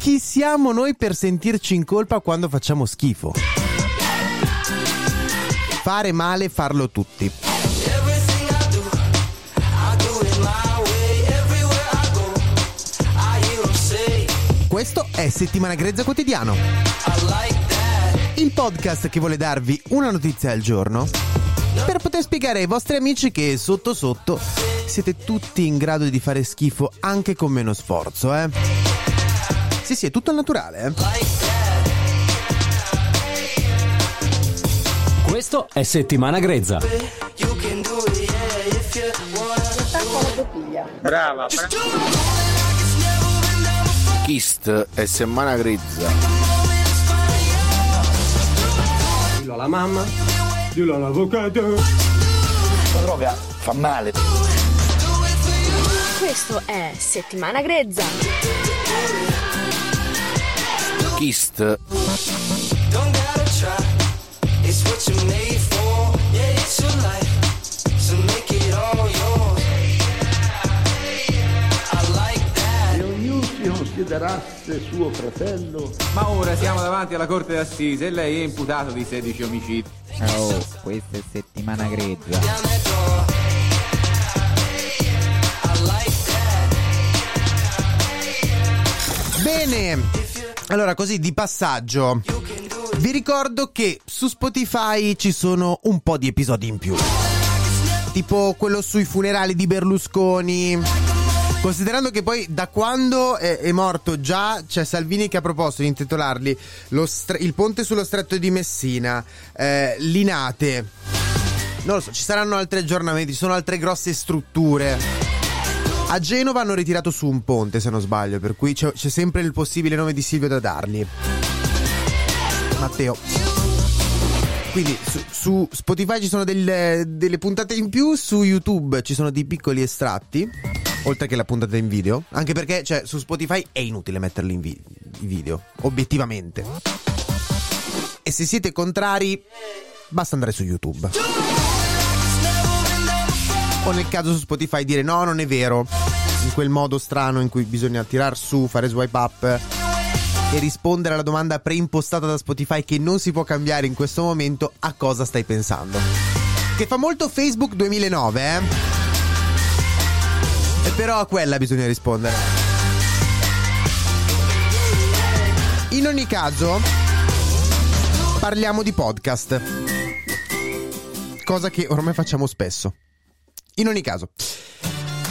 chi siamo noi per sentirci in colpa quando facciamo schifo? Fare male, farlo tutti. Questo è Settimana Grezza Quotidiano. Il podcast che vuole darvi una notizia al giorno per poter spiegare ai vostri amici che sotto sotto siete tutti in grado di fare schifo anche con meno sforzo, eh? Sì, sì, è tutto al naturale, eh? Questo è Settimana Grezza. Brava. Kist e Settimana Grezza. Dillo alla mamma, dillo all'avvocato. La droga fa male. Questo è Settimana Grezza. Kist. Se ognuno si considerasse suo fratello, Ma ora siamo davanti alla corte d'assise e lei è imputato di 16 omicidi. Oh, questa è settimana grezza. Bene, allora così di passaggio. Vi ricordo che su Spotify ci sono un po' di episodi in più. Tipo quello sui funerali di Berlusconi. Considerando che poi da quando è, è morto già c'è Salvini che ha proposto di intitolarli stre- Il ponte sullo stretto di Messina, eh, Linate. Non lo so, ci saranno altri aggiornamenti, ci sono altre grosse strutture. A Genova hanno ritirato su un ponte, se non sbaglio, per cui c'è, c'è sempre il possibile nome di Silvio da dargli. Matteo. Quindi su, su Spotify ci sono delle, delle puntate in più, su YouTube ci sono dei piccoli estratti, oltre che la puntata in video, anche perché cioè, su Spotify è inutile metterli in vi- in video, obiettivamente. E se siete contrari, basta andare su YouTube. O nel caso su Spotify dire no, non è vero. In quel modo strano in cui bisogna tirar su, fare swipe up e rispondere alla domanda preimpostata da Spotify che non si può cambiare in questo momento a cosa stai pensando. Che fa molto Facebook 2009, eh? E però a quella bisogna rispondere. In ogni caso, parliamo di podcast. Cosa che ormai facciamo spesso. In ogni caso.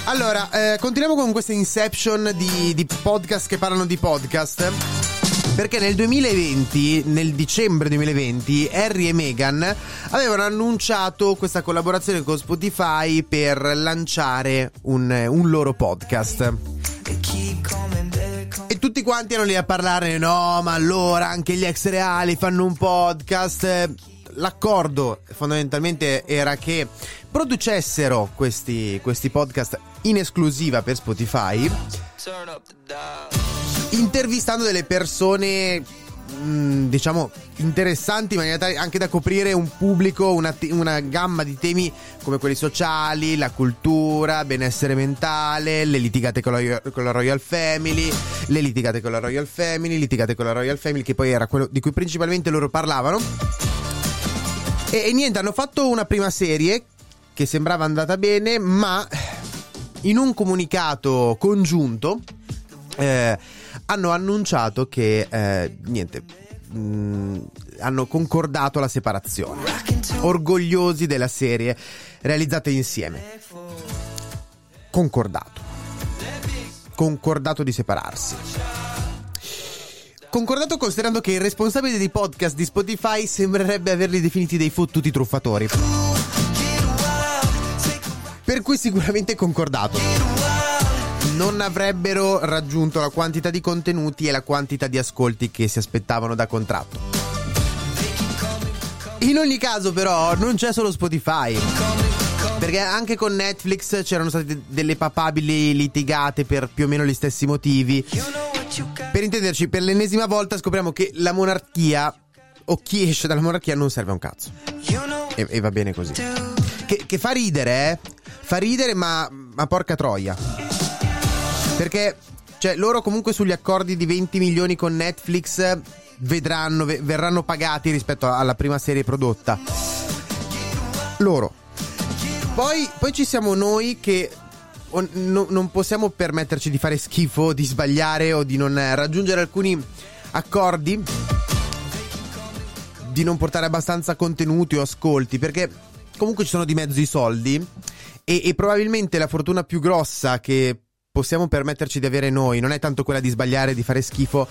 Allora, eh, continuiamo con questa inception di, di podcast che parlano di podcast. Perché nel 2020, nel dicembre 2020, Harry e Meghan avevano annunciato questa collaborazione con Spotify per lanciare un, un loro podcast. E tutti quanti erano lì a parlare, no, ma allora anche gli ex reali fanno un podcast. L'accordo fondamentalmente era che producessero questi, questi podcast in esclusiva per Spotify, intervistando delle persone mh, diciamo interessanti in maniera tale anche da coprire un pubblico, una, una gamma di temi come quelli sociali, la cultura, benessere mentale, le litigate con la, con la Royal Family, le litigate con la Royal Family, litigate con la Royal Family, che poi era quello di cui principalmente loro parlavano. E, e niente, hanno fatto una prima serie che sembrava andata bene, ma in un comunicato congiunto eh, hanno annunciato che eh, niente. mh, hanno concordato la separazione. Orgogliosi della serie realizzata insieme. Concordato. Concordato di separarsi. Concordato considerando che il responsabile dei podcast di Spotify sembrerebbe averli definiti dei fottuti truffatori. Per cui sicuramente concordato. Non avrebbero raggiunto la quantità di contenuti e la quantità di ascolti che si aspettavano da contratto. In ogni caso, però, non c'è solo Spotify. Perché anche con Netflix c'erano state delle papabili litigate per più o meno gli stessi motivi. Per intenderci, per l'ennesima volta scopriamo che la monarchia, o chi esce dalla monarchia, non serve a un cazzo. E, e va bene così. Che, che, fa ridere, eh? Fa ridere, ma, ma porca troia. Perché, cioè, loro comunque sugli accordi di 20 milioni con Netflix vedranno, verranno pagati rispetto alla prima serie prodotta. Loro. Poi, poi ci siamo noi che no, non possiamo permetterci di fare schifo, di sbagliare o di non raggiungere alcuni accordi, di non portare abbastanza contenuti o ascolti, perché comunque ci sono di mezzo i soldi e, e probabilmente la fortuna più grossa che possiamo permetterci di avere noi non è tanto quella di sbagliare, di fare schifo,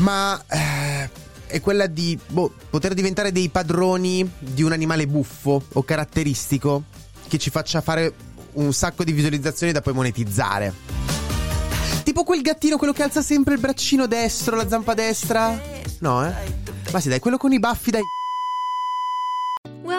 ma eh, è quella di boh, poter diventare dei padroni di un animale buffo o caratteristico che ci faccia fare un sacco di visualizzazioni da poi monetizzare. Tipo quel gattino, quello che alza sempre il braccino destro, la zampa destra. No, eh? Ma sì, dai, quello con i baffi dai.